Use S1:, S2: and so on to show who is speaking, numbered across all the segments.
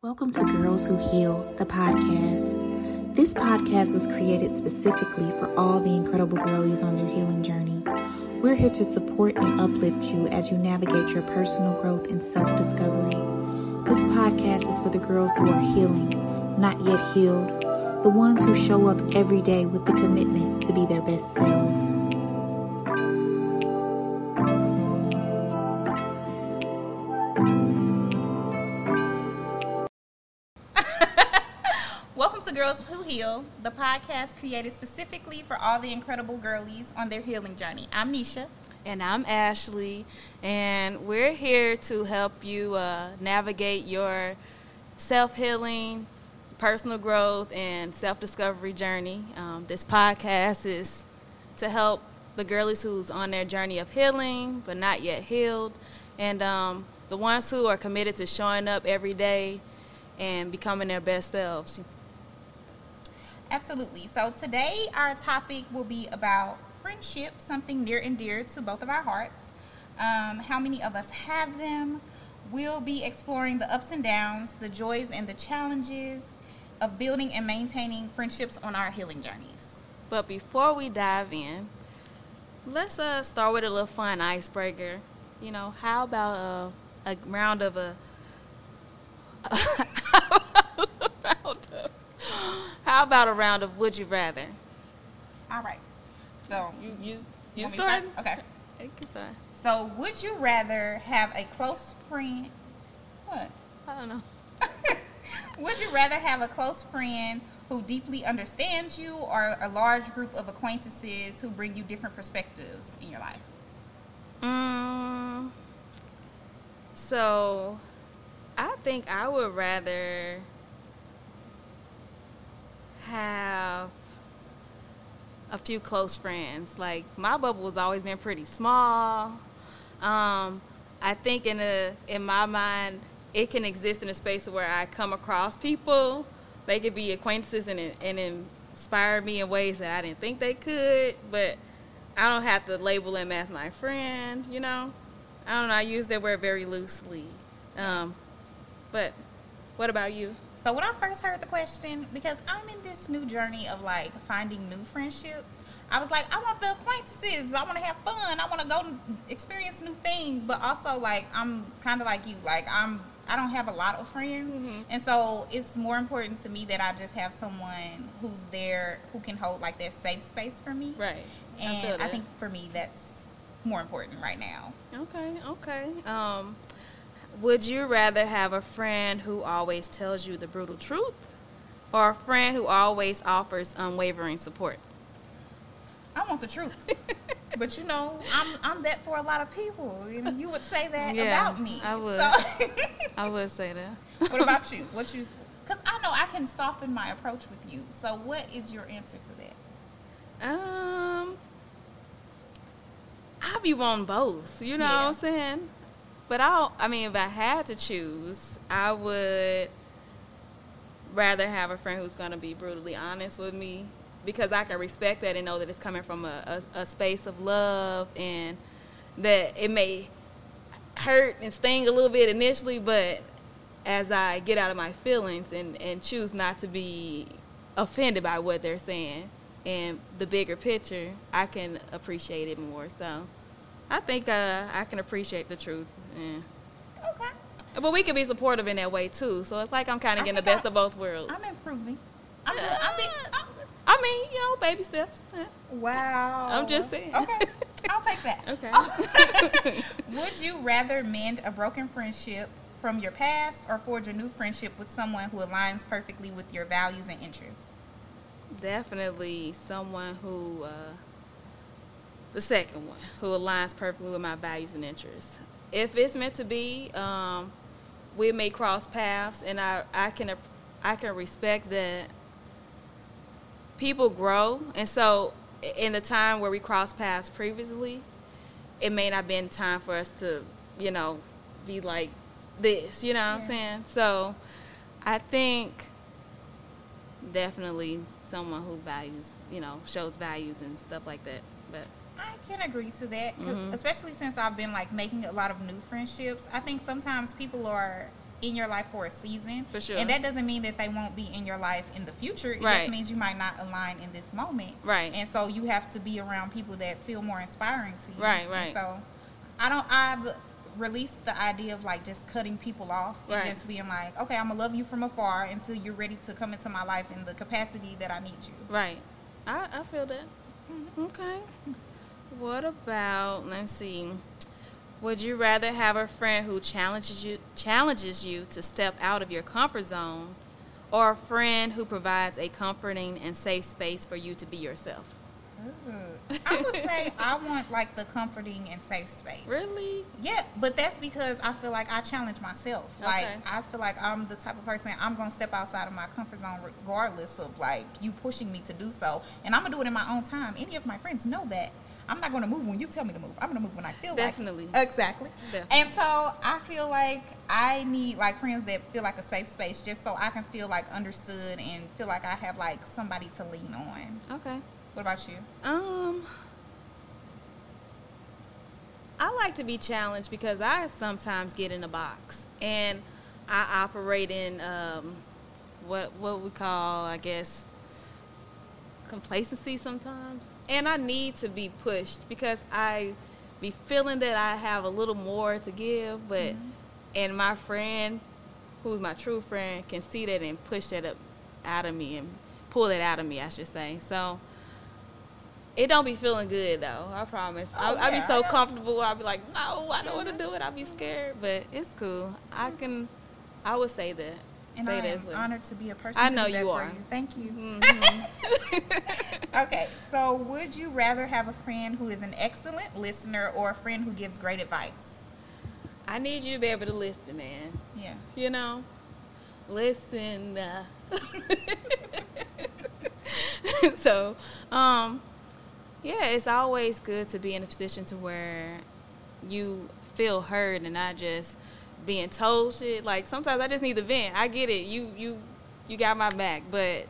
S1: Welcome to Girls Who Heal, the podcast. This podcast was created specifically for all the incredible girlies on their healing journey. We're here to support and uplift you as you navigate your personal growth and self discovery. This podcast is for the girls who are healing, not yet healed, the ones who show up every day with the commitment to be their best selves.
S2: Girls Who Heal, the podcast created specifically for all the incredible girlies on their healing journey. I'm Nisha.
S3: And I'm Ashley, and we're here to help you uh, navigate your self healing, personal growth, and self discovery journey. Um, this podcast is to help the girlies who's on their journey of healing but not yet healed, and um, the ones who are committed to showing up every day and becoming their best selves.
S2: Absolutely. So today our topic will be about friendship, something near and dear to both of our hearts. Um, how many of us have them? We'll be exploring the ups and downs, the joys and the challenges of building and maintaining friendships on our healing journeys.
S3: But before we dive in, let's uh, start with a little fun icebreaker. You know, how about a, a round of a, round of, how about a round of would you rather?
S2: All right. So
S3: You you you start?
S2: Okay.
S3: You can start.
S2: So would you rather have a close friend? What?
S3: I don't know.
S2: Would you rather have a close friend who deeply understands you or a large group of acquaintances who bring you different perspectives in your life?
S3: Mm, so, I think I would rather have a few close friends. Like my bubble has always been pretty small. Um, I think in a in my mind, it can exist in a space where I come across people. They could be acquaintances and and inspire me in ways that I didn't think they could, but I don't have to label them as my friend. You know, I don't know. I use that word very loosely. Um, but what about you?
S2: So when I first heard the question, because I'm in this new journey of like finding new friendships, I was like, I want the acquaintances. I want to have fun. I want to go experience new things. But also, like, I'm kind of like you. Like, I'm. I don't have a lot of friends,
S3: Mm-hmm.
S2: and so it's more important to me that I just have someone who's there who can hold like that safe space for me.
S3: Right.
S2: And I,
S3: that.
S2: think for me that's more important right now.
S3: Okay, okay. Um, would you rather have a friend who always tells you the brutal truth or a friend who always offers unwavering support?
S2: I want the truth. but you know, I'm I'm that for a lot of people. You know, you would say that
S3: Yeah,
S2: about me.
S3: I would.
S2: So-
S3: I would say that.
S2: what about you? What you? Because I know I can soften my approach with you. So what is your answer to that?
S3: Um, I'll be wanting both. You know what I'm saying? But I, I mean, if I had to choose, I would rather have a friend who's going to be brutally honest with me because I can respect that and know that it's coming from a, a, a space of love and that it may hurt and sting a little bit initially, but as I get out of my feelings and, and choose not to be offended by what they're saying and the bigger picture, I can appreciate it more. So I think uh, I can appreciate the truth. Yeah.
S2: Okay.
S3: But we can be supportive in that way too. So it's like I'm kind of getting the best
S2: I-
S3: of both worlds.
S2: I'm improving. I'm. I'm, being, I'm
S3: I mean, you know, baby steps.
S2: Wow.
S3: I'm just saying.
S2: Okay. I'll take that.
S3: Okay.
S2: Would you rather mend a broken friendship from your past or forge a new friendship with someone who aligns perfectly with your values and interests?
S3: Definitely someone who, uh, the second one, who aligns perfectly with my values and interests. If it's meant to be, um, we may cross paths, and I, I can I can respect that people grow, and so in the time where we crossed paths previously, it may not been time for us to, you know, be like this. You know what I'm saying? So, I think definitely someone who values, you know, shows values and stuff like that. But
S2: I can agree to that,
S3: Mhm.
S2: especially since I've been like making a lot of new friendships. I think sometimes people are in your life for a season.
S3: For sure.
S2: And that doesn't mean that they won't be in your life in the future. It
S3: Right.
S2: just means you might not align in this moment.
S3: Right.
S2: And so you have to be around people that feel more inspiring to you.
S3: Right,
S2: And
S3: right.
S2: so I don't I've released the idea of like just cutting people off and
S3: Right.
S2: just being like, okay, I'm gonna love you from afar until you're ready to come into my life in the capacity that I need you.
S3: Right. I, I feel that.
S2: Mm-hmm.
S3: Okay. What about let's see. Would you rather have a friend who challenges you challenges you to step out of your comfort zone or a friend who provides a comforting and safe space for you to be yourself?
S2: I would say I want like the comforting and safe space.
S3: Really?
S2: Yeah, but that's because I feel like I challenge myself. Like
S3: Okay.
S2: I feel like I'm the type of person I'm gonna step outside of my comfort zone regardless of like you pushing me to do so, and I'm gonna do it in my own time. Any of my friends know that. I'm not gonna move when you tell me to move. I'm gonna move when I feel
S3: Definitely.
S2: like it. Exactly.
S3: Definitely.
S2: And so I feel like I need like friends that feel like a safe space, just so I can feel like understood and feel like I have like somebody to lean on.
S3: Okay.
S2: What about you?
S3: Um, I like to be challenged because I sometimes get in a box and I operate in um, what what we call, I guess, complacency sometimes. And I need to be pushed because I be feeling that I have a little more to give, but and my friend, who's my true friend, can see that and push that up out of me and pull it out of me, I should say. So it don't be feeling good though. I promise.
S2: Oh,
S3: I, I be so
S2: I
S3: comfortable. I be like, no, I don't want to do it. I be scared, but it's cool. I can. I would say that.
S2: And
S3: say
S2: I
S3: that
S2: am
S3: as well.
S2: honored to be a person.
S3: I
S2: to
S3: know you
S2: for
S3: are.
S2: You. Thank you.
S3: Mhm.
S2: Okay, so would you rather have a friend who is an excellent listener or a friend who gives great advice?
S3: I need you to be able to listen, man.
S2: Yeah.
S3: You know, listen. Uh. so, um, yeah, it's always good to be in a position to where you feel heard and not just being told shit. Like sometimes I just need to vent. I get it. You you you got my back, but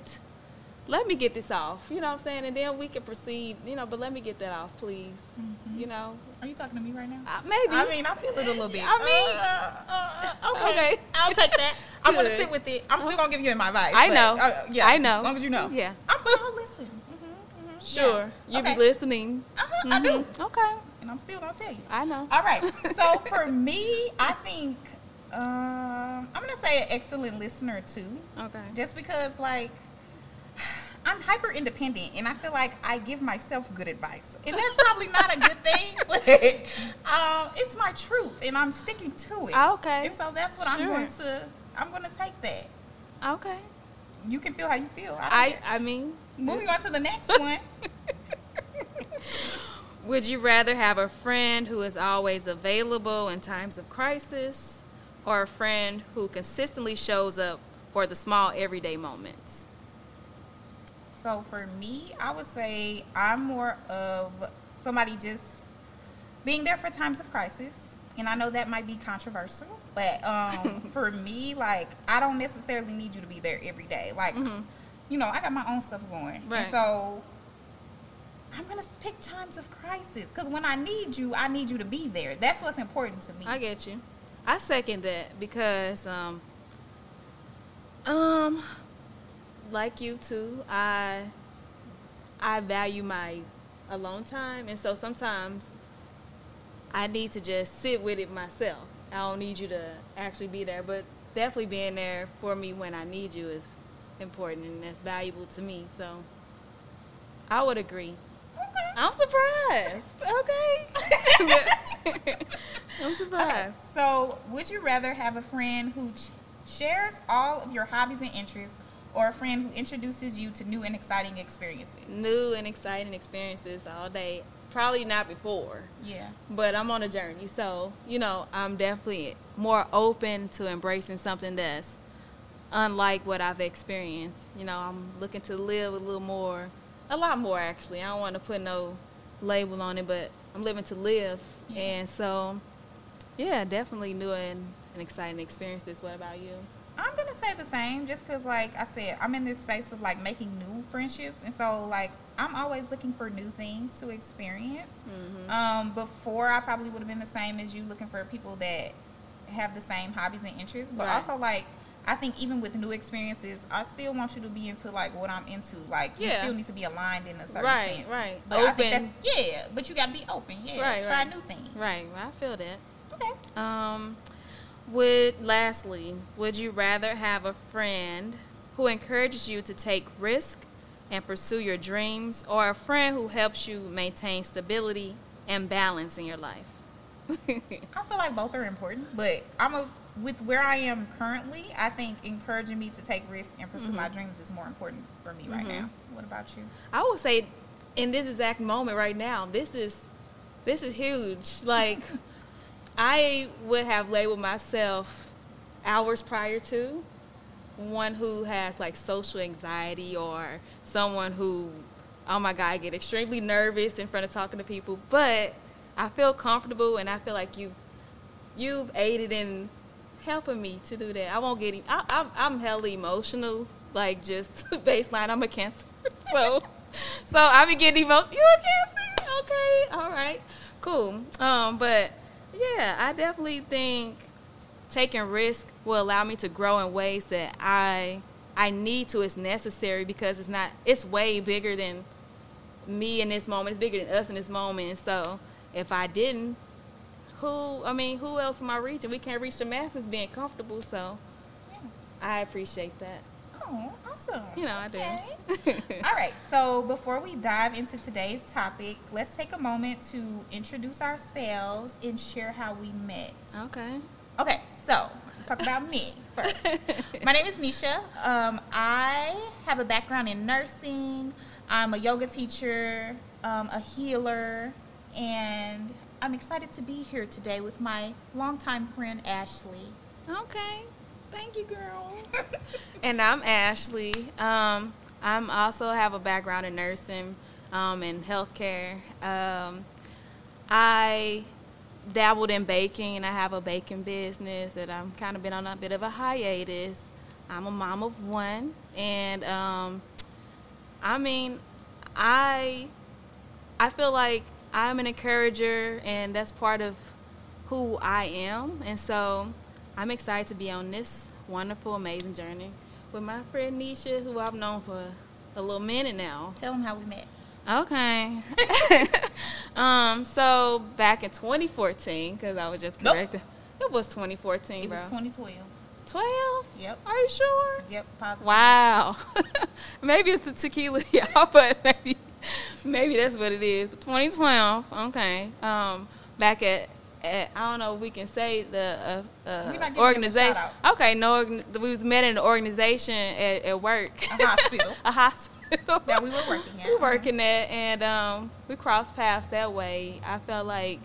S3: let me get this off. You know what I'm saying? And then we can proceed. You know, but let me get that off, please. You know,
S2: Are you talking to me right now?
S3: uh, maybe.
S2: I mean, I feel it a little bit.
S3: I mean-
S2: Uh, uh, uh, okay.
S3: Okay.
S2: I'll take that. I'm gonna sit with it. I'm still gonna give you my advice.
S3: I
S2: but,
S3: know.
S2: uh, yeah,
S3: I know.
S2: As long as you know.
S3: Yeah.
S2: I'm gonna listen. hmm hmm
S3: Sure, you
S2: okay.
S3: be listening.
S2: Uh-huh, I do.
S3: Mhm. Okay,
S2: And I'm still gonna tell you.
S3: I know.
S2: All right. So for me, I think um, I'm gonna say an excellent listener too.
S3: Okay.
S2: Just because like I'm hyper independent and I feel like I give myself good advice. And that's probably not a good thing, but um, it's my truth and I'm sticking to it.
S3: Okay.
S2: And so that's what I'm going to I'm going to take that.
S3: Okay.
S2: You can feel how you feel. I,
S3: I I mean,
S2: moving on to the next one.
S3: would you rather have a friend who is always available in times of crisis, or a friend who consistently shows up for the small everyday moments?
S2: So for me, I would say I'm more of somebody just being there for times of crisis. And I know that might be controversial, but um, for me, like I don't necessarily need you to be there every day. Like, you know, I got my own stuff going,
S3: Right.
S2: and so I'm gonna pick times of crisis because when I need you, I need you to be there. That's what's important to me.
S3: I get you. I second that because um um like you too, I I value my alone time and so sometimes I need to just sit with it myself. I don't need you to actually be there, but definitely being there for me when I need you is important and that's valuable to me. So I would agree.
S2: okay.
S3: I'm surprised. Okay. I'm surprised.
S2: So, would you rather have a friend who ch- shares all of your hobbies and interests, or a friend who introduces you to new and exciting experiences?
S3: New and exciting experiences all day. Probably not before,
S2: Yeah.
S3: but I'm on a journey. So, you know, I'm definitely more open to embracing something that's unlike what I've experienced. You know, I'm looking to live a little more, a lot more actually. I don't want to put no label on it, but I'm living to live.
S2: Yeah.
S3: And so, yeah, definitely new and, and exciting experiences. What about you?
S2: Gonna say the same, just because, like I said, I'm in this space of like making new friendships, and so like I'm always looking for new things to experience. Um, before I probably would have been the same as you, looking for people that have the same hobbies and interests, but
S3: Right.
S2: also like I think even with new experiences, I still want you to be into like what I'm into. Like you still need to be aligned in a certain
S3: Right,
S2: sense.
S3: right.
S2: But I think
S3: Open.
S2: that's yeah. But you got to be open. Yeah.
S3: Right,
S2: Try
S3: right.
S2: new things.
S3: Right, I feel that.
S2: Okay.
S3: Um, would lastly, would you rather have a friend who encourages you to take risk and pursue your dreams, or a friend who helps you maintain stability and balance in your life?
S2: I feel like both are important, but I'm a with where I am currently. I think encouraging me to take risks and pursue
S3: Mm-hmm.
S2: my dreams is more important for me right now. What about you?
S3: I would say, in this exact moment right now, this is this is huge. Like, I would have labeled myself hours prior to one who has like social anxiety or someone who, oh my God, I get extremely nervous in front of talking to people. But I feel comfortable, and I feel like you've you've aided in helping me to do that. I won't get. I, I'm I'm hella emotional, like just baseline. I'm a cancer, so so I be getting emotional. You're a cancer? Okay, all right, cool. Um, but yeah, I definitely think taking risk will allow me to grow in ways that I I need to. It's necessary because it's not. It's way bigger than me in this moment. It's bigger than us in this moment. And so if I didn't, who I mean, who else am I reaching? We can't reach the masses being comfortable. So
S2: Yeah.
S3: I appreciate that.
S2: Oh, awesome.
S3: You know, I do.
S2: Okay. All right. So before we dive into today's topic, let's take a moment to introduce ourselves and share how we met.
S3: Okay.
S2: Okay, so talk about me first. My name is Nisha. Um, I have a background in nursing. I'm a yoga teacher, um, a healer, and I'm excited to be here today with my longtime friend Ashley.
S3: Okay. Thank you, girl. and I'm Ashley. Um, I'm also have a background in nursing um, and healthcare. Um, I dabbled in baking, and I have a baking business that I'm kind of been on a bit of a hiatus. I'm a mom of one, and um, I mean, I I feel like I'm an encourager, and that's part of who I am. And so I'm excited to be on this wonderful, amazing journey with my friend Nisha, who I've known for a little minute now.
S2: Tell them how we met.
S3: Okay. um, so back in 2014, because I was just
S2: Nope.
S3: It was 2014,
S2: It
S3: bro.
S2: was 2012.
S3: 12?
S2: Yep.
S3: Are you sure?
S2: Yep. Positive.
S3: Wow. maybe it's the tequila, y'all, but maybe maybe that's what it is. 2012. Okay. Um, back at, at I don't know if we can say the uh, uh,
S2: We're not giving them a
S3: organization. Okay, no, we was met in an organization at, at work.
S2: A hospital.
S3: a hospital
S2: That we were working at.
S3: we were working at, and um, we crossed paths that way. I felt like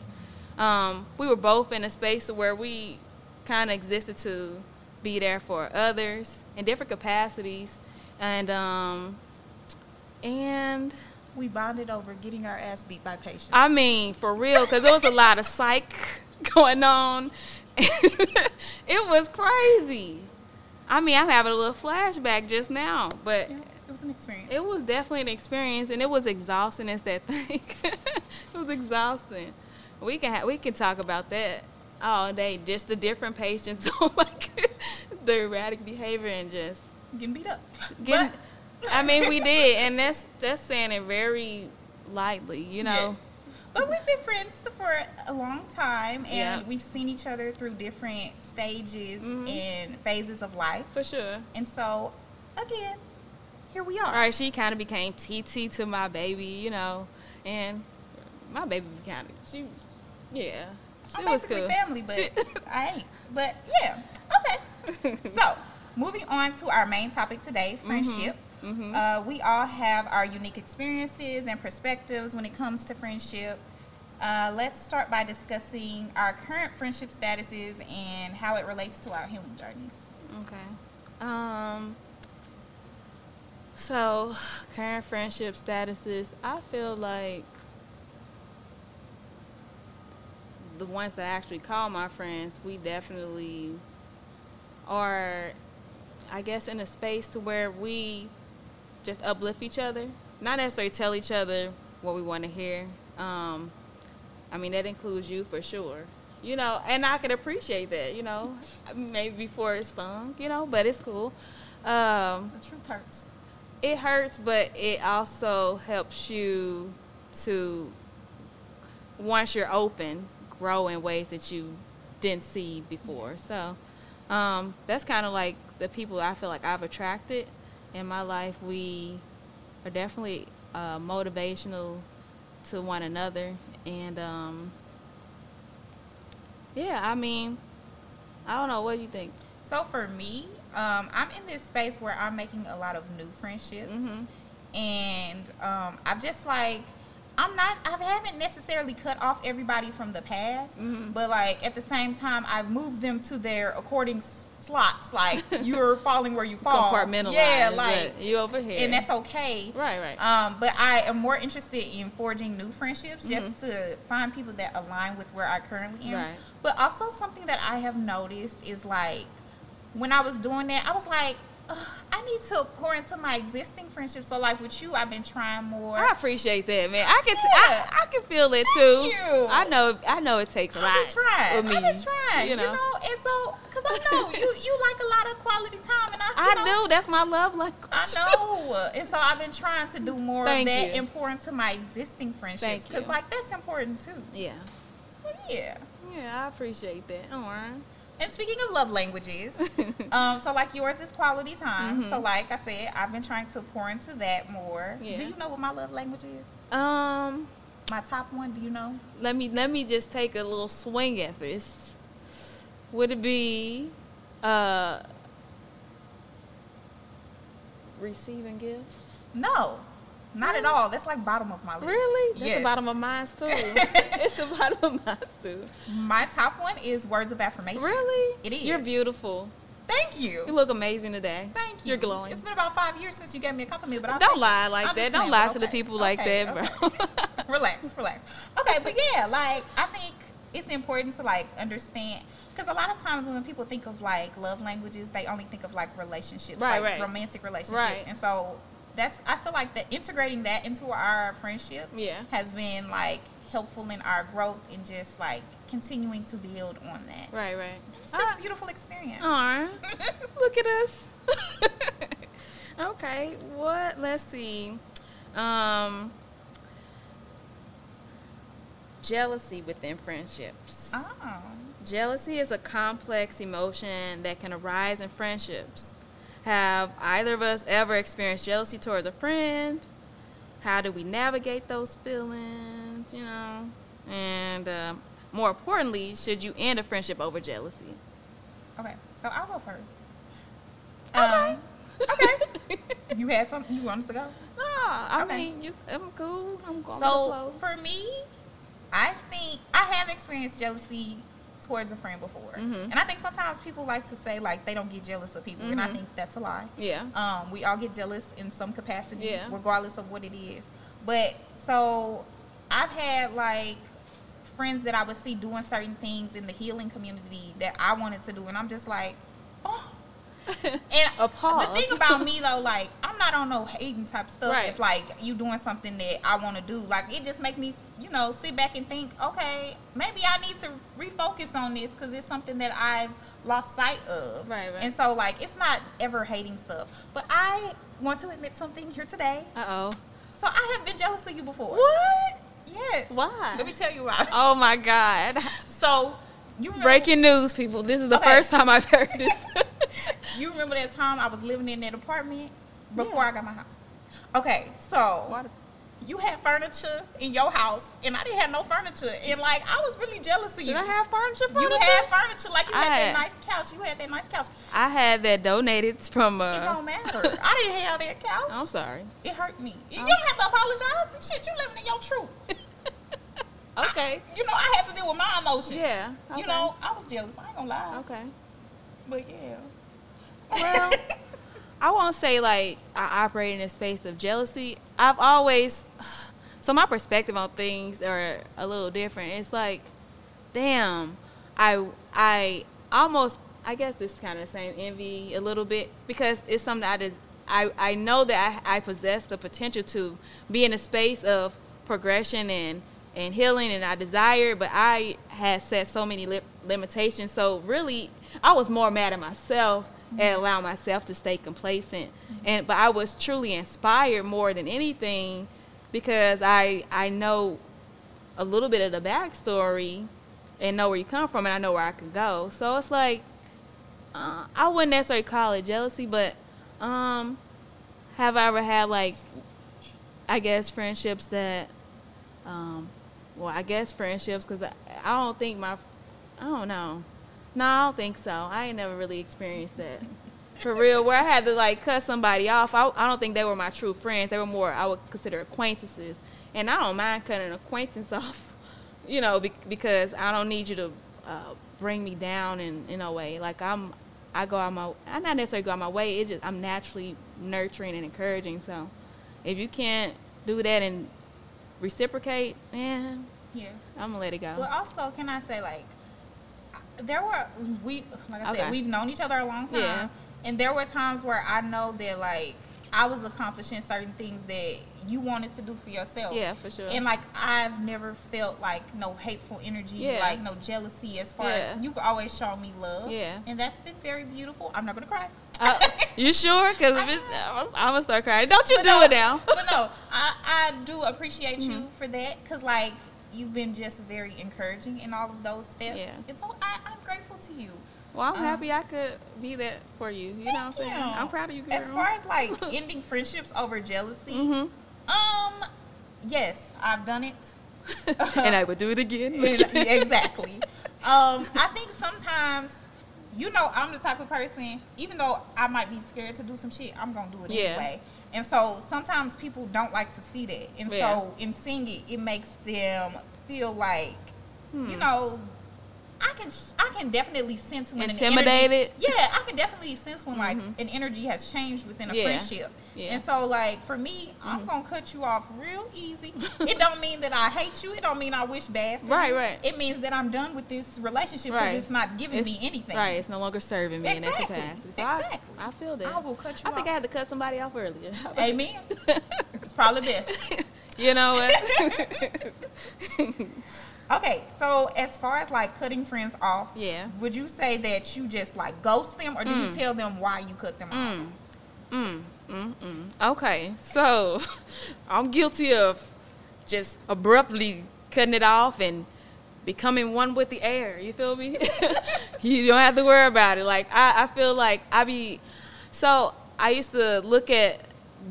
S3: um, we were both in a space where we kind of existed to be there for others in different capacities, and um, and
S2: We bonded over getting our ass beat by patients.
S3: I mean for real, because there was a lot of psych going on. it was crazy. I mean, I'm having a little flashback just now, but
S2: Yeah, it was an experience.
S3: it was definitely an experience, and it was exhausting as that thing. it was exhausting. We can ha- we can talk about that all day. Just the different patients, like the erratic behavior, and just
S2: getting beat up.
S3: getting.
S2: But-
S3: I mean, we did, and that's that's saying it very lightly, you know.
S2: Yes. But we've been friends for a long time, and we've seen each other through different stages
S3: Mhm.
S2: and phases of life.
S3: For sure.
S2: And so, again, here we are.
S3: All right, she kind of became TT to my baby, you know, and my baby kind of she, yeah, she
S2: I'm
S3: was
S2: basically
S3: cool.
S2: family, but
S3: She-
S2: I ain't. But yeah, okay. so, moving on to our main topic today, friendship.
S3: Mhm.
S2: Uh, we all have our unique experiences and perspectives when it comes to friendship. Uh, let's start by discussing our current friendship statuses and how it relates to our healing journeys.
S3: Okay. Um. So, current friendship statuses. I feel like the ones that I actually call my friends, we definitely are, I guess, in a space to where we just uplift each other. Not necessarily tell each other what we want to hear. Um, I mean, that includes you for sure. you know, and I could appreciate that, you know, maybe before it stung, you know, but it's cool. Um,
S2: The truth hurts.
S3: it hurts, but it also helps you to once you're open, grow in ways that you didn't see before. So um, that's kind of like the people I feel like I've attracted in my life. We are definitely uh, motivational to one another, and um, yeah, I mean, I don't know. What do you think?
S2: So for me, um, I'm in this space where I'm making a lot of new friendships,
S3: Mhm.
S2: and um, I'm just like, I'm not. I haven't necessarily cut off everybody from the past,
S3: Mhm.
S2: but like at the same time, I've moved them to their according slots. Like you're falling where you fall.
S3: Compartmentalize.
S2: Yeah, like,
S3: you over here,
S2: and that's okay.
S3: right, right.
S2: Um, but I am more interested in forging new friendships just
S3: Mhm.
S2: to find people that align with where I currently am.
S3: Right.
S2: But also something that I have noticed is like when I was doing that, I was like, I need to pour into my existing friendships. So like with you, I've been trying more.
S3: I appreciate that, man. I can,
S2: Yeah.
S3: I, I can feel it
S2: Thank
S3: too.
S2: you.
S3: I know, I know it takes a
S2: I've
S3: lot.
S2: been trying.
S3: Me,
S2: I've been trying.
S3: You know,
S2: and so because I know you you like a lot of quality time, and I
S3: I
S2: know,
S3: do. That's my love language.
S2: I know, and so I've been trying to do more
S3: Thank
S2: of that
S3: you.
S2: and pour into my existing friendships because like that's important too.
S3: Yeah,
S2: So yeah.
S3: yeah, I appreciate that. All right.
S2: And speaking of love languages, um, so like yours is quality time.
S3: Mhm.
S2: So like I said, I've been trying to pour into that more.
S3: Yeah.
S2: Do you know what my love language is?
S3: Um,
S2: My top one, do you know?
S3: let me let me just take a little swing at this. Would it be, uh, receiving gifts?
S2: No. Not at all. That's like bottom of my list.
S3: Really? That's
S2: Yes.
S3: the bottom of mine too. it's the bottom of mine too.
S2: My top one is words of affirmation.
S3: Really?
S2: It is.
S3: You're beautiful.
S2: Thank you.
S3: You look amazing today.
S2: Thank you.
S3: You're glowing.
S2: It's been about five years since you gave me a compliment, but I'll
S3: Don't lie like
S2: I'm
S3: that. Don't lie to the
S2: okay.
S3: people like
S2: Okay,
S3: that,
S2: okay.
S3: bro.
S2: relax, relax. Okay, but yeah, like I think it's important to like understand because a lot of times when people think of like love languages, they only think of like relationships,
S3: Right,
S2: like
S3: right.
S2: romantic relationships,
S3: Right.
S2: and so that's I feel like that integrating that into our friendship
S3: Yeah.
S2: has been like helpful in our growth and just like continuing to build on that.
S3: right, right.
S2: It's been a beautiful experience.
S3: Aw, look at us. okay, what? Let's see. Um, jealousy within friendships.
S2: Oh.
S3: Jealousy is a complex emotion that can arise in friendships. Have either of us ever experienced jealousy towards a friend? How do we navigate those feelings? You know, and um, more importantly, should you end a friendship over jealousy?
S2: Okay, so I'll go first.
S3: Okay.
S2: Um, okay. you had something you want us to go?
S3: No, I
S2: Okay.
S3: mean, you, I'm cool. I'm going
S2: So for me, I think I have experienced jealousy towards a friend before,
S3: Mhm.
S2: and I think sometimes people like to say like they don't get jealous of people, and I
S3: Mhm.
S2: think that's a lie.
S3: Yeah.
S2: Um, we all get jealous in some capacity,
S3: Yeah.
S2: regardless of what it is. But so I've had like friends that I would see doing certain things in the healing community that I wanted to do, and I'm just like, oh. And
S3: Appalled.
S2: the thing about me though, like I'm not on no hating type stuff.
S3: Right.
S2: If like you doing something that I want to do, like it just make me, you know, sit back and think, okay, maybe I need to refocus on this because it's something that I've lost sight of.
S3: Right, right.
S2: And so like it's not ever hating stuff, but I want to admit something here today.
S3: Uh oh.
S2: So I have been jealous of you before.
S3: What?
S2: Yes.
S3: Why?
S2: Let me tell you why.
S3: Oh my God.
S2: So you remember,
S3: Breaking news, people. This is the
S2: Okay.
S3: first time I've heard this.
S2: You remember that time I was living in that apartment before
S3: Yeah.
S2: I got my house? Okay, so you had furniture in your house and I didn't have no furniture. And like I was really jealous of you.
S3: You Did I have furniture?
S2: you
S3: furniture?
S2: had furniture, like you
S3: I
S2: had,
S3: had-
S2: that nice couch. You had that nice couch.
S3: I had that donated from.
S2: It
S3: Uh,
S2: don't matter. I didn't have that couch.
S3: I'm sorry.
S2: It hurt me. You
S3: Oh.
S2: don't have to apologize. Shit, you living in your truth.
S3: Okay.
S2: You know, I had to deal with my emotions.
S3: Yeah.
S2: You know, I was jealous. I ain't gonna lie.
S3: Okay.
S2: But yeah.
S3: Well, I won't say like I operate in a space of jealousy. I've always, so my perspective on things are a little different. It's like, damn, I I almost I guess this is kind of the same envy a little bit because it's something I just I I know that I, I possess the potential to be in a space of progression and and healing and I desired, but I had set so many li- limitations. So really, I was more mad at myself. And allowing myself to stay complacent. And but I was truly inspired more than anything because I I know a little bit of the backstory and know where you come from and I know where I can go. So it's like uh, I wouldn't necessarily call it jealousy, but um, have I ever had like I guess friendships that um, well, I guess friendships because I, I don't think my, I don't know. No, I don't think so. I ain't never really experienced that. For real, where I had to like cut somebody off, I, I don't think they were my true friends. They were more I would consider acquaintances, and I don't mind cutting an acquaintance off, you know, be, because I don't need you to uh, bring me down in in a way. Like I'm, I go out my, I not necessarily go out my way. It just I'm naturally nurturing and encouraging. So, if you can't do that and reciprocate, yeah, yeah, I'm gonna let it go.
S2: But also, can I say like, there were we like I okay. said we've known each other a long time, yeah. and there were times where I know that like I was accomplishing certain things that you wanted to do for yourself.
S3: Yeah, for sure.
S2: And like I've never felt like no hateful energy, yeah. like no jealousy. As far yeah. as you've always shown me love,
S3: yeah,
S2: and that's been very beautiful. I'm not gonna cry.
S3: Uh, you sure? Because I'm, I'm, gonna start crying. Don't you do no, it now?
S2: but no, I, I do appreciate mm-hmm. you for that. Because like you've been just very encouraging in all of those steps. Yeah. And so I, I'm grateful to you.
S3: Well, I'm um, happy I could be that for you. You know what I'm saying? You. I'm proud of you, girl.
S2: As far as like ending friendships over jealousy, mm-hmm. um, yes, I've done it.
S3: and I would do it again.
S2: exactly. Um, I think sometimes you know, I'm the type of person, even though I might be scared to do some shit, I'm gonna do it yeah. anyway. And so sometimes people don't like to see that. And yeah. so in singing, it it makes them feel like, hmm. you know, I can I can definitely sense when
S3: intimidated.
S2: Energy, yeah, I can definitely sense when like mm-hmm. an energy has changed within a yeah. friendship. Yeah. And so like for me, mm-hmm. I'm gonna cut you off real easy. it don't mean that I hate you. It don't mean I wish bad for
S3: right,
S2: you.
S3: Right, right.
S2: It means that I'm done with this relationship because right. it's not giving
S3: it's,
S2: me anything.
S3: Right. It's no longer serving me exactly. in that capacity. So
S2: exactly.
S3: I, I, feel that.
S2: I will cut you.
S3: I think I had to cut somebody off earlier.
S2: Amen. it's probably best.
S3: you know what?
S2: Okay, so as far as like cutting friends off,
S3: yeah,
S2: would you say that you just like ghost them, or do mm. you tell them why you cut them
S3: mm. off? Mm. Mm. Mm. Okay, so I'm guilty of just abruptly cutting it off and becoming one with the air. You feel me? you don't have to worry about it. Like I, I feel like I be so I used to look at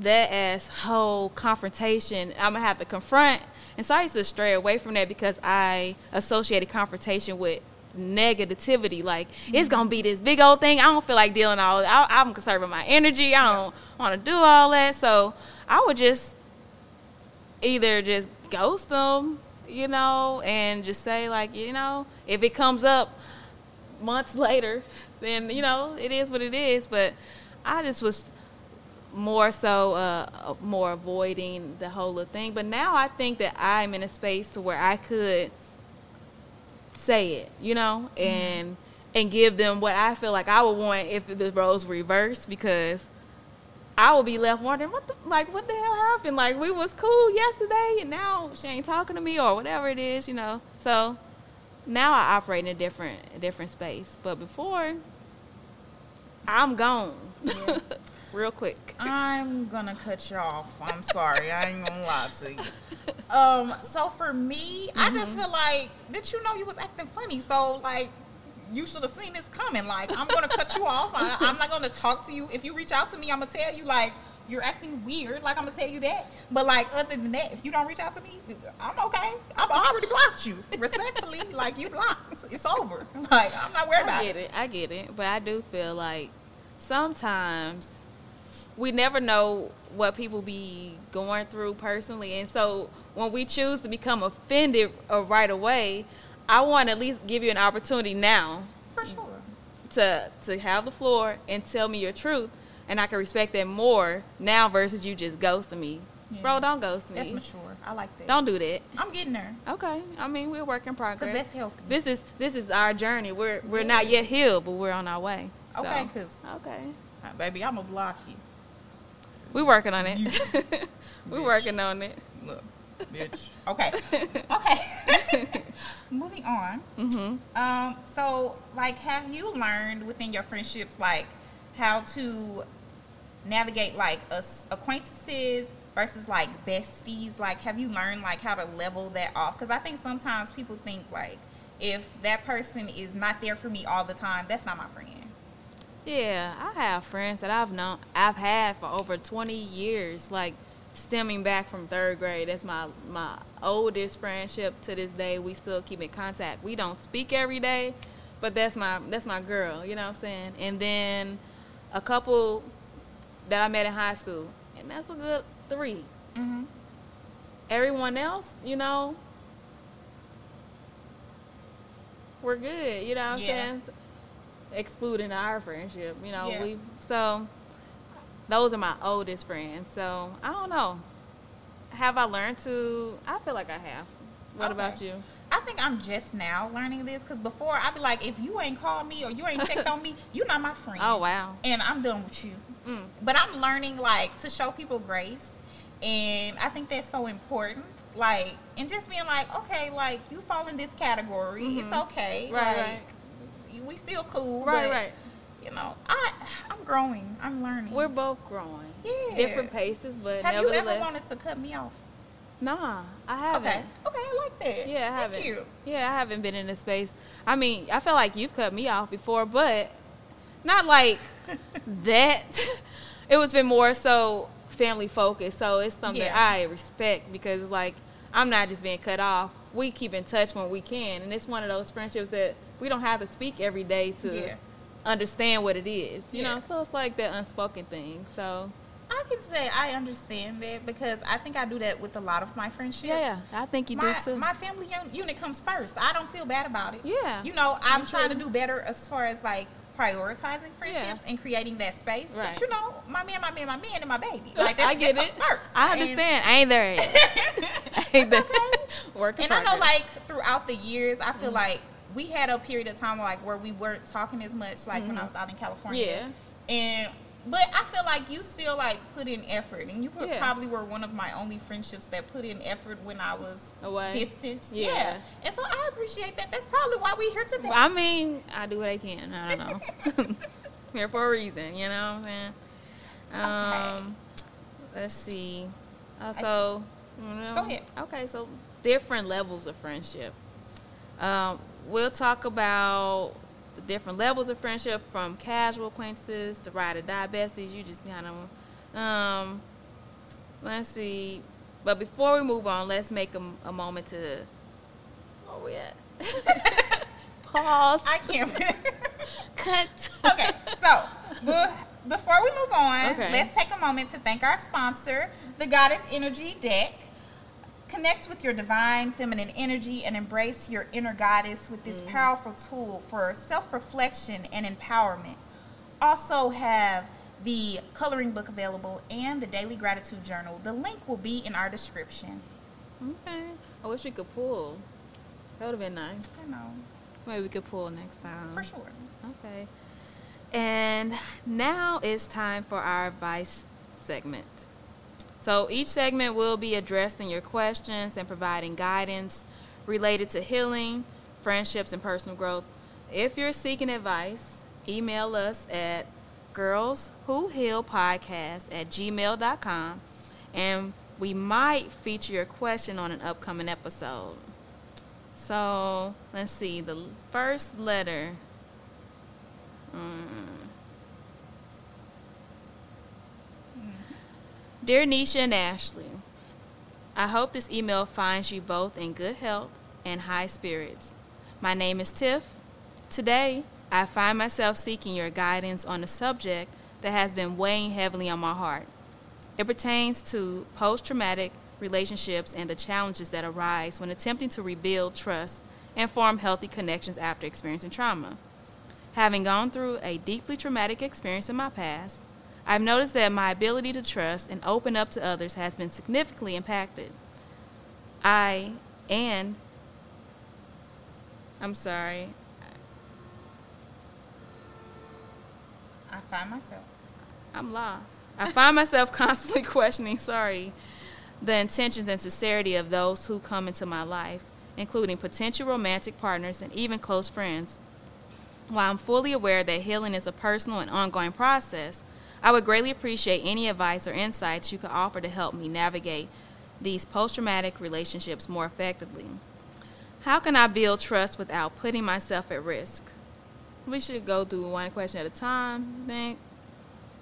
S3: that as whole confrontation. I'm gonna have to confront and so I used to stray away from that because I associated confrontation with negativity. Like mm-hmm. it's gonna be this big old thing. I don't feel like dealing all. I, I'm conserving my energy. I don't want to do all that. So I would just either just ghost them, you know, and just say like, you know, if it comes up months later, then you know it is what it is. But I just was more so uh, more avoiding the whole thing. But now I think that I'm in a space to where I could say it, you know, mm-hmm. and mm-hmm. and give them what I feel like I would want if the roles were reversed because I would be left wondering what the like what the hell happened? Like we was cool yesterday and now she ain't talking to me or whatever it is, you know. So now I operate in a different a different space. But before I'm gone. Yeah. real quick.
S2: I'm gonna cut you off. I'm sorry. I ain't gonna lie to you. Um, so for me, mm-hmm. I just mm-hmm. feel like did you know you was acting funny? So like you should have seen this coming. Like I'm gonna cut you off. I, I'm not gonna talk to you. If you reach out to me, I'm gonna tell you like you're acting weird. Like I'm gonna tell you that. But like other than that, if you don't reach out to me, I'm okay. I've already blocked you respectfully. like you blocked. It's over. Like I'm not worried
S3: I
S2: about
S3: it. I get it. I get it. But I do feel like sometimes we never know what people be going through personally. And so when we choose to become offended uh, right away i want to at least give you an opportunity now
S2: for sure.
S3: to to have the floor and tell me your truth and i can respect that more now versus you just ghosting me. Yeah. bro don't ghost me.
S2: That's mature. I like that.
S3: Don't do that.
S2: I'm getting there.
S3: Okay. I mean we're work in progress.
S2: Cause that's healthy.
S3: This is this is our journey. We're we're yeah. not yet healed but we're on our way.
S2: So. okay cause
S3: okay.
S2: uh, baby i'm gonna block you
S3: we working on it. we working on it.
S2: Look. bitch. Okay. Okay. Moving on.
S3: Mm-hmm.
S2: Um, so like have you learned within your friendships like how to navigate like us acquaintances versus like besties? Like have you learned like how to level that off? Because I think sometimes people think like if that person is not there for me all the time, that's not my friend.
S3: Yeah, I have friends that I've known, I've had for over 20 years, like stemming back from third grade. That's my my oldest friendship to this day. We still keep in contact. We don't speak every day, but that's my that's my girl. You know what I'm saying? And then a couple that I met in high school, and that's a good 3
S2: Mm-hmm.
S3: Everyone else, you know, we're good. You know what I'm
S2: Yeah.
S3: saying? Excluding our friendship, you know,
S2: Yeah.
S3: we so those are my oldest friends. So I don't know. Have I learned to? I feel like I have. What
S2: Okay.
S3: about you?
S2: I think I'm just now learning this because before I'd be like, if you ain't called me or you ain't checked on me, you're not my friend.
S3: Oh wow.
S2: And I'm done with you.
S3: Mm.
S2: But I'm learning like to show people grace, and I think that's so important. Like, and just being like, okay, like you fall in this category, it's okay.
S3: Mm-hmm. Right,
S2: like, We still cool.
S3: Right,
S2: but,
S3: right.
S2: You know, I I'm growing. I'm learning.
S3: We're both growing.
S2: Yeah.
S3: Different paces, but
S2: Have you ever wanted to cut me off?
S3: Nah, I haven't.
S2: Okay. Okay, I like that.
S3: Yeah, I
S2: Thank
S3: haven't.
S2: You.
S3: Yeah, I haven't been in a space. I mean, I feel like you've cut me off before, but not like that. it was been more so family focused. So it's something
S2: Yeah.
S3: I respect because like I'm not just being cut off. We keep in touch when we can, and it's one of those friendships that we don't have to speak every day to
S2: Yeah.
S3: understand what it is. You
S2: Yeah.
S3: know, so it's like that unspoken thing. So
S2: I can say I understand that because I think I do that with a lot of my friendships.
S3: yeah, I think you
S2: my,
S3: do too.
S2: My family unit comes first. I don't feel bad about it.
S3: Yeah.
S2: You know, I'm
S3: You
S2: trying to do better as far as like prioritizing friendships and creating that space.
S3: Right.
S2: But you know, my man, my man, my man, and my baby. Like that's
S3: I get
S2: that
S3: it.
S2: comes first.
S3: I
S2: And-
S3: understand. I ain't there yet. I ain't there. Work in
S2: and I know, like throughout the years, I feel mm-hmm. like we had a period of time like where we weren't talking as much, like when I was out in California.
S3: Mm-hmm. Yeah.
S2: And but I feel like you still like put in effort, and you put,
S3: Yeah.
S2: probably were one of my only friendships that put in effort when I was
S3: Away.
S2: distant.
S3: Yeah.
S2: and so I appreciate that. That's probably why we're here today.
S3: I mean, I do what I can. I don't know. Here for a reason, you know what I'm saying? Um, let's see. Uh, so, you know,
S2: Go ahead.
S3: Okay, so different levels of friendship. Um, we'll talk about the different levels of friendship from casual acquaintances to ride or die besties. You just kind of, um, let's see. But before we move on, let's make a, a moment to. Where we at? Pause.
S2: I can't.
S3: Cut.
S2: okay, so be- before we move on,
S3: Okay.
S2: let's take a moment to thank our sponsor, the Goddess Energy Deck. Connect with your divine feminine energy and embrace your inner goddess with this mm. powerful tool for self reflection and empowerment. Also, have the coloring book available and the daily gratitude journal. The link will be in our description.
S3: Okay. I wish we could pull. That would have been nice.
S2: I know,
S3: Maybe we could pull next time.
S2: for sure.
S3: Okay. And now it's time for our advice segment. So each segment will be addressing your questions and providing guidance related to healing, friendships, and personal growth. If you're seeking advice, email us at girlswhohealpodcast at gmail.com and we might feature your question on an upcoming episode. So let's see, the first letter. Mm. Dear Nisha and Ashley, I hope this email finds you both in good health and high spirits. My name is Tiff. Today, I find myself seeking your guidance on a subject that has been weighing heavily on my heart. It pertains to post traumatic relationships and the challenges that arise when attempting to rebuild trust and form healthy connections after experiencing trauma. Having gone through a deeply traumatic experience in my past, I've noticed that my ability to trust and open up to others has been significantly impacted. I and I'm sorry,
S2: I find myself.
S3: I'm lost. I find myself constantly questioning, sorry, the intentions and sincerity of those who come into my life, including potential romantic partners and even close friends. While I'm fully aware that healing is a personal and ongoing process, I would greatly appreciate any advice or insights you could offer to help me navigate these post traumatic relationships more effectively. How can I build trust without putting myself at risk? We should go through one question at a time, I think.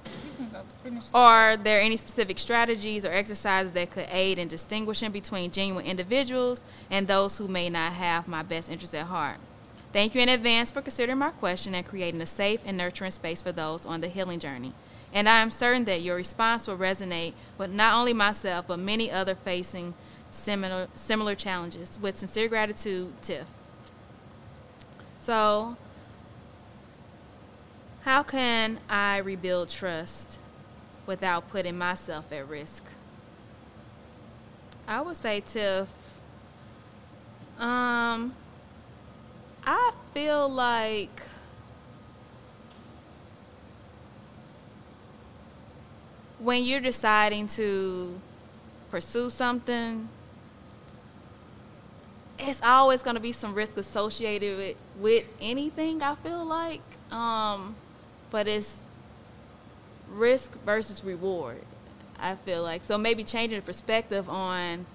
S2: You can go finish.
S3: Are there any specific strategies or exercises that could aid in distinguishing between genuine individuals and those who may not have my best interests at heart? Thank you in advance for considering my question and creating a safe and nurturing space for those on the healing journey. And I am certain that your response will resonate with not only myself, but many other facing similar, similar challenges. With sincere gratitude, Tiff. So, how can I rebuild trust without putting myself at risk? I would say, Tiff, um, I feel like when you're deciding to pursue something, it's always going to be some risk associated with, with anything, I feel like. Um, but it's risk versus reward, I feel like. So maybe changing the perspective on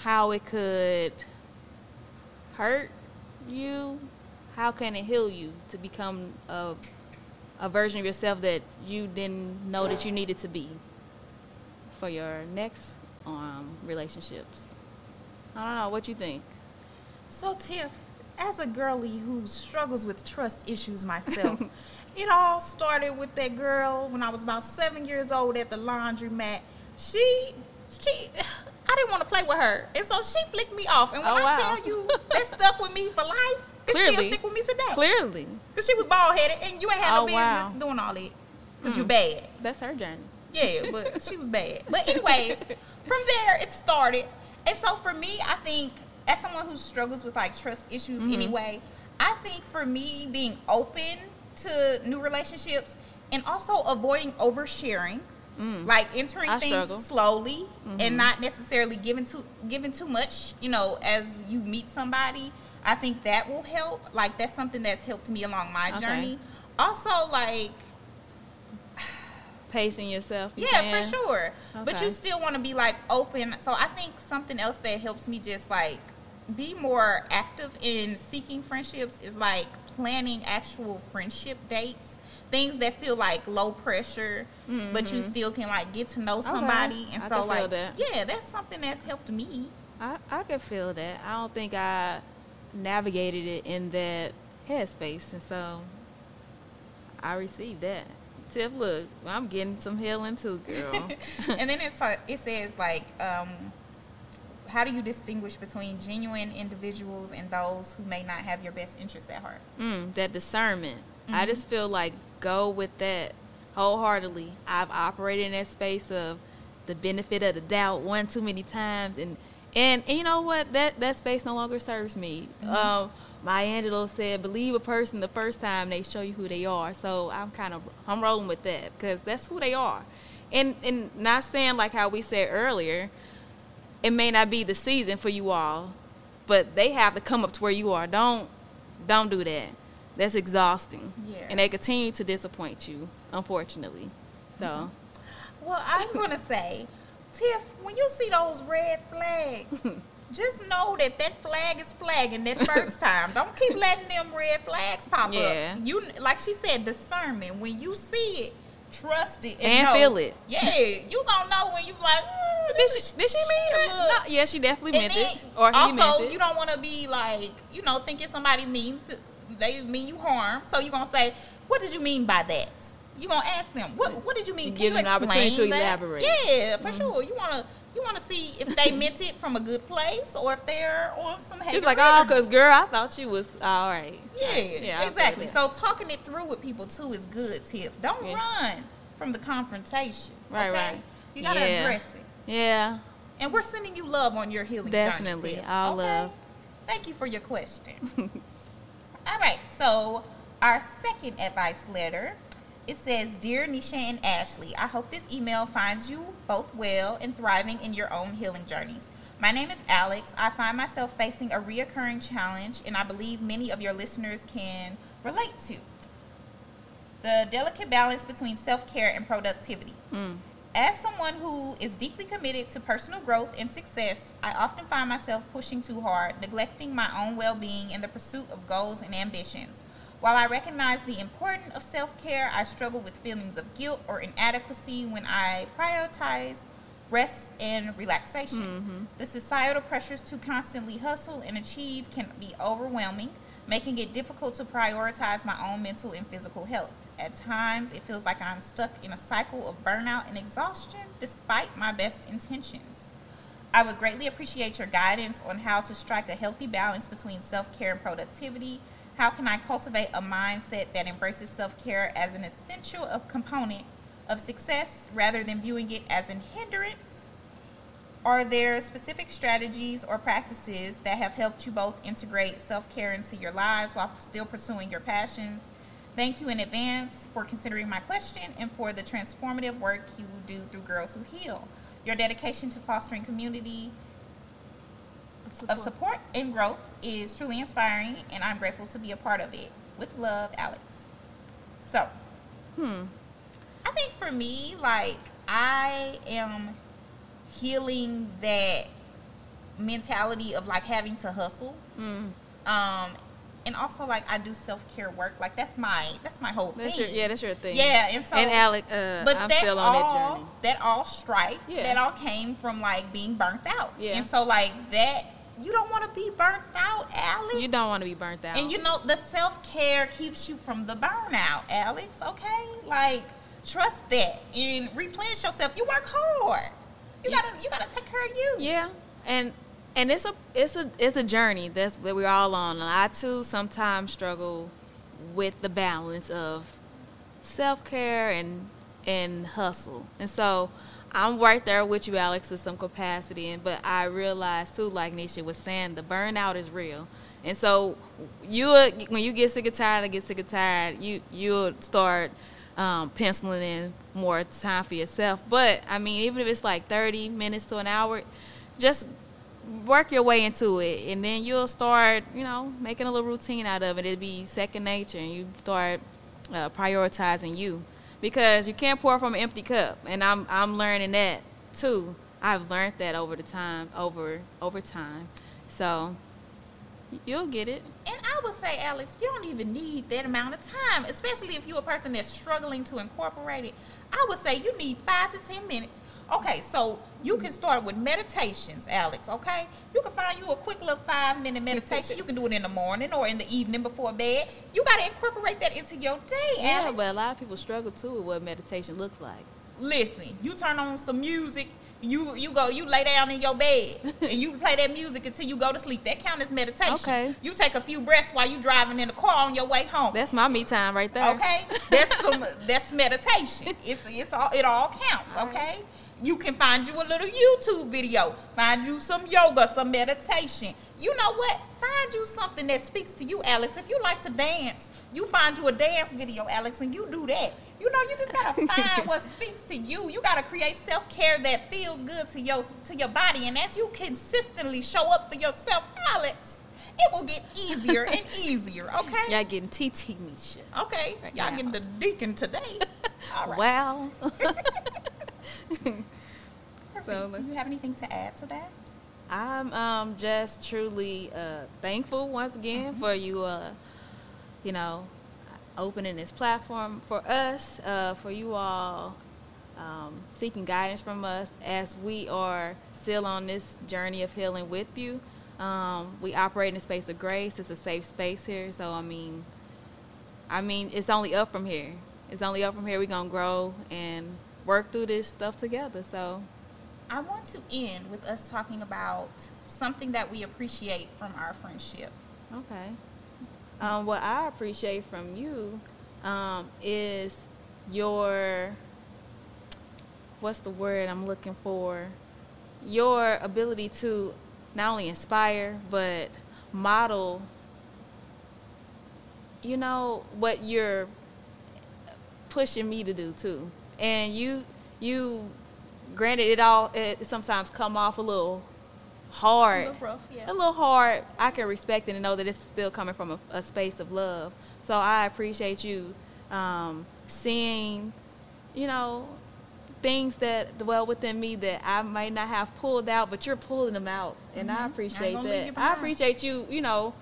S3: how it could hurt you, how can it heal you to become a a version of yourself that you didn't know that you needed to be for your next um, relationships. I don't know. What you think?
S2: So, Tiff, as a girly who struggles with trust issues myself, it all started with that girl when I was about seven years old at the laundromat. She, she, I didn't want to play with her, and so she flicked me off. And when
S3: Oh,
S2: I
S3: wow.
S2: tell you that stuck with me for life, it still
S3: Clearly.
S2: stick with me today.
S3: Clearly,
S2: Cause she was bald headed, and you ain't had
S3: Oh,
S2: no business
S3: wow.
S2: doing all that. Cause
S3: Hmm.
S2: you bad.
S3: that's her journey.
S2: Yeah, but she was bad. But anyways, from there it started. And so for me, I think as someone who struggles with like trust issues
S3: Mm-hmm.
S2: anyway, I think for me being open to new relationships and also avoiding oversharing, like entering
S3: Mm. I
S2: things
S3: struggle. Mm-hmm.
S2: slowly and not necessarily giving too giving too much, you know, as you meet somebody. I think that will help. Like that's something that's helped me along my
S3: Okay.
S2: journey. Also, like
S3: Pacing yourself. you
S2: yeah,
S3: saying?
S2: for sure. But you still want to be like open. So I think something else that helps me just like be more active in seeking friendships is like planning actual friendship dates. Things that feel like low pressure, but you still can like get to know somebody. And
S3: Mm-hmm. I
S2: so
S3: can
S2: like
S3: that.
S2: yeah, that's something that's helped me.
S3: I, I can feel that. I don't think I navigated it in that headspace, and so I received that. Tiff, look, I'm getting some healing too, girl.
S2: and then it's it says like um, how do you distinguish between genuine individuals and those who may not have your best interests at heart?
S3: mm, that discernment. I
S2: Mm-hmm.
S3: just feel like go with that wholeheartedly. I've operated in that space of the benefit of the doubt one too many times, and and, and you know what? That that space no longer serves me.
S2: Mm-hmm.
S3: Um, Maya Angelou said, "Believe a person the first time they show you who they are." So I'm kind of I'm rolling with that because that's who they are, and and not saying like how we said earlier, it may not be the season for you all, but they have to come up to where you are. Don't don't do that. That's exhausting.
S2: Yeah.
S3: And they continue to disappoint you, unfortunately. So
S2: Mm-hmm. Well, I'm gonna say, Tiff, when you see those red flags, just know that that flag is flagging that first time. Don't keep letting them red flags pop
S3: Yeah.
S2: up. You, like she said, discernment. When you see it, trust it and,
S3: And
S2: know.
S3: feel it.
S2: Yeah, you gonna know when you like. "Mm,
S3: did
S2: this
S3: she, did she mean it? No, yeah, she definitely meant
S2: then
S3: it. Or he
S2: also,
S3: meant it.
S2: you don't want to be like, you know, thinking somebody means they mean you harm. So you're gonna say, "What did you mean by that?" You gonna ask them, "What What did you mean?" Can
S3: give
S2: you
S3: them an opportunity to
S2: that?"
S3: elaborate. Mm-hmm.
S2: Yeah, for sure. You wanna you wanna see if they meant it from a good place or if they're on some.
S3: She's like, oh, because girl, I thought she was all right.
S2: Yeah,
S3: Yeah,
S2: exactly. So talking it through with people too is good, Tiff. Don't
S3: Yeah.
S2: run from the confrontation.
S3: Right,
S2: okay?
S3: right.
S2: You gotta
S3: Yeah.
S2: address it.
S3: Yeah.
S2: And we're sending you love on your healing
S3: Definitely.
S2: journey. Tiff,
S3: All
S2: okay?
S3: love.
S2: Thank you for your question. All right, so our second advice letter It says, Dear Nisha and Ashley, I hope this email finds you both well and thriving in your own healing journeys. My name is Alex. I find myself facing a reoccurring challenge, and I believe many of your listeners can relate to the delicate balance between self care and productivity.
S3: Mm.
S2: As someone who is deeply committed to personal growth and success, I often find myself pushing too hard, neglecting my own well being in the pursuit of goals and ambitions. While I recognize the importance of self care, I struggle with feelings of guilt or inadequacy when I prioritize rest and relaxation.
S3: Mm-hmm.
S2: The societal pressures to constantly hustle and achieve can be overwhelming, making it difficult to prioritize my own mental and physical health. At times, it feels like I'm stuck in a cycle of burnout and exhaustion despite my best intentions. I would greatly appreciate your guidance on how to strike a healthy balance between self care and productivity. How can I cultivate a mindset that embraces self care as an essential component of success rather than viewing it as an hindrance? Are there specific strategies or practices that have helped you both integrate self care into your lives while still pursuing your passions? Thank you in advance for considering my question and for the transformative work you do through Girls Who Heal. Your dedication to fostering community of support and growth is truly inspiring, and I'm grateful to be a part of it. With love, Alex. So,
S3: Hmm.
S2: I think for me, like I am healing that mentality of like having to hustle.
S3: Mm.
S2: Um and also like I do self care work. Like that's my that's my whole
S3: That's
S2: thing.
S3: your, yeah, that's your thing.
S2: Yeah, and so
S3: and Alec, uh,
S2: but
S3: I'm
S2: that
S3: still on that
S2: all
S3: journey.
S2: that all strike
S3: Yeah.
S2: that all came from like being burnt out.
S3: Yeah.
S2: And so like that you don't want to be burnt out, Alex.
S3: You don't want to be burnt out.
S2: And you know, the self care keeps you from the burnout, Alex. Okay, like trust that and replenish yourself. You work hard. You
S3: Yeah.
S2: gotta, you gotta take care of you.
S3: Yeah, and and it's a it's a it's a journey that's that we're all on. And I too sometimes struggle with the balance of self care and and hustle, and so I'm right there with you, Alex, to some capacity. And but I realize too, like Nisha was saying, the burnout is real. And so you when you get sick and tired, I get sick and tired. You you'll start um, penciling in more time for yourself. But I mean, even if it's like 30 minutes to an hour, just work your way into it, and then you'll start, you know, making a little routine out of it. It'll be second nature, and you start uh, prioritizing you because you can't pour from an empty cup. And I'm I'm learning that too. I've learned that over the time, over over time. So you'll get it.
S2: And I would say, Alex, you don't even need that amount of time, especially if you're a person that's struggling to incorporate it. I would say you need five to ten minutes. Okay, so you can start with meditations, Alex. Okay, you can find you a quick little five minute meditation. You can do it in the morning or in the evening before bed. You got to incorporate that into your day,
S3: Yeah,
S2: Alex.
S3: but a lot of people struggle too with what meditation looks like.
S2: Listen, you turn on some music. You you go you lay down in your bed and you play that music until you go to sleep. That counts as meditation.
S3: Okay.
S2: You take a few breaths while you driving in the car on your way home.
S3: That's my me time right there.
S2: Okay, that's some that's meditation. It's it's all it all counts.
S3: All
S2: Okay, you can find you a little YouTube video, find you some yoga, some meditation. You know what? Find you something that speaks to you, Alex. If you like to dance, you find you a dance video, Alex, and you do that. You know, you just gotta find what speaks to you. You gotta create self care that feels good to your to your body, and as you consistently show up for yourself, Alex, it will get easier and easier. Okay.
S3: Y'all getting TT Nisha.
S2: Okay,
S3: Right
S2: y'all
S3: now.
S2: getting the deacon today. All right.
S3: Wow.
S2: Perfect.
S3: so
S2: Do you have anything to add to that?
S3: I'm um, just truly uh, thankful once again for you, uh, you know, opening this platform for us, uh, for you all um, seeking guidance from us as we are still on this journey of healing with you. Um, we operate in a space of grace. It's a safe space here. So I mean, I mean, it's only up from here. It's only up from here. We're gonna grow and work through this stuff together. So
S2: I want to end with us talking about something that we appreciate from our friendship.
S3: Okay. Um, what I appreciate from you um, is your what's the word I'm looking for? Your ability to not only inspire but model. You know what you're pushing me to do too. And you you granted it all it sometimes come off a little hard.
S2: A little rough, yeah.
S3: A little hard. I can respect it and know that it's still coming from a, a space of love. So I appreciate you um, seeing, you know, things that dwell within me that I might not have pulled out, but you're pulling them out, and I
S2: Mhm.
S3: appreciate
S2: gonna leave you
S3: that. I appreciate you, you know,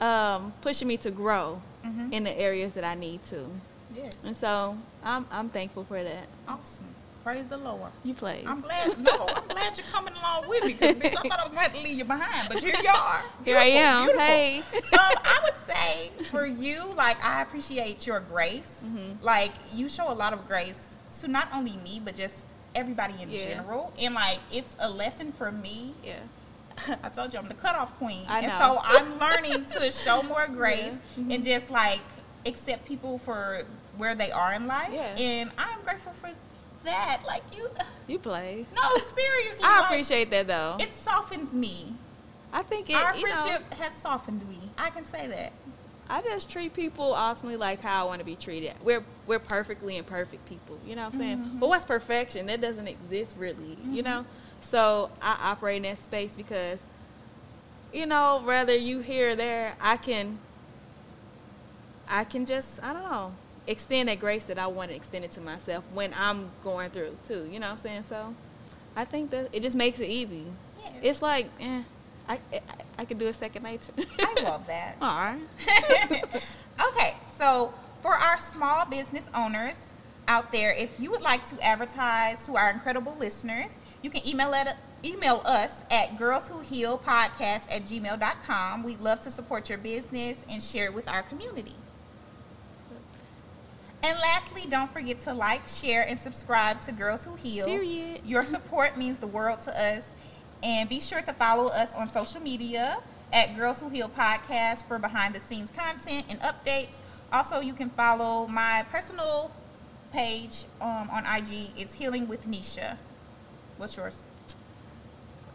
S3: um, pushing me to grow
S2: Mhm.
S3: in the areas that I need to,
S2: Yes.
S3: and so I'm I'm thankful for that.
S2: Awesome. Praise the Lord.
S3: You played.
S2: I'm glad. No, I'm glad you're coming along with me because I thought I was going to have to leave you behind, but here you are.
S3: Here I am.
S2: beautiful.
S3: Hey.
S2: um, I would say for you, like I appreciate your grace.
S3: Mhm.
S2: Like you show a lot of grace to not only me but just everybody in
S3: Yeah.
S2: general, and like it's a lesson for me.
S3: Yeah.
S2: I told you I'm the cutoff queen, and so I'm learning to show more grace
S3: Yeah.
S2: and just like accept people for where they are in life.
S3: Yeah.
S2: And I'm grateful for that. Like you,
S3: You play.
S2: no, seriously,
S3: I
S2: like,
S3: appreciate that though.
S2: it softens me.
S3: I think it.
S2: Our
S3: you know,
S2: friendship has softened me. I can say that.
S3: I just treat people ultimately like how I want to be treated. We're we're perfectly imperfect people, you know what I'm saying?
S2: Mm-hmm.
S3: But what's perfection? That doesn't exist really, you know? So I operate in that space because, you know, whether you here or there, I can I can just I don't know, extend that grace that I want to extend it to myself when I'm going through too. You know what I'm saying? So I think that it just makes it easy.
S2: Yes.
S3: It's like, eh, I, I I can do a second nature.
S2: I love that.
S3: All right.
S2: okay, so for our small business owners out there, if you would like to advertise to our incredible listeners, you can email at email us at girlswhohealpodcast at gmail.com. We'd love to support your business and share it with our community. And lastly, don't forget to like, share, and subscribe to Girls Who Heal.
S3: Period.
S2: Your support means the world to us. And be sure to follow us on social media at Girls Who Heal Podcast for behind the scenes content and updates. Also, you can follow my personal page um, on IG. It's Healing with Nisha. What's yours?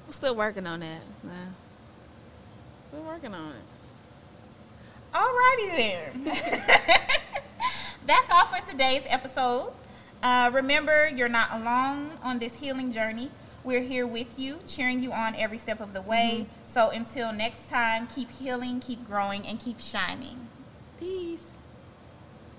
S3: I'm still working on that, man. Still working on it.
S2: Alrighty then. That's all for today's episode. Uh, remember, you're not alone on this healing journey. We're here with you, cheering you on every step of the way. So until next time, keep healing, keep growing, and keep shining.
S3: Peace.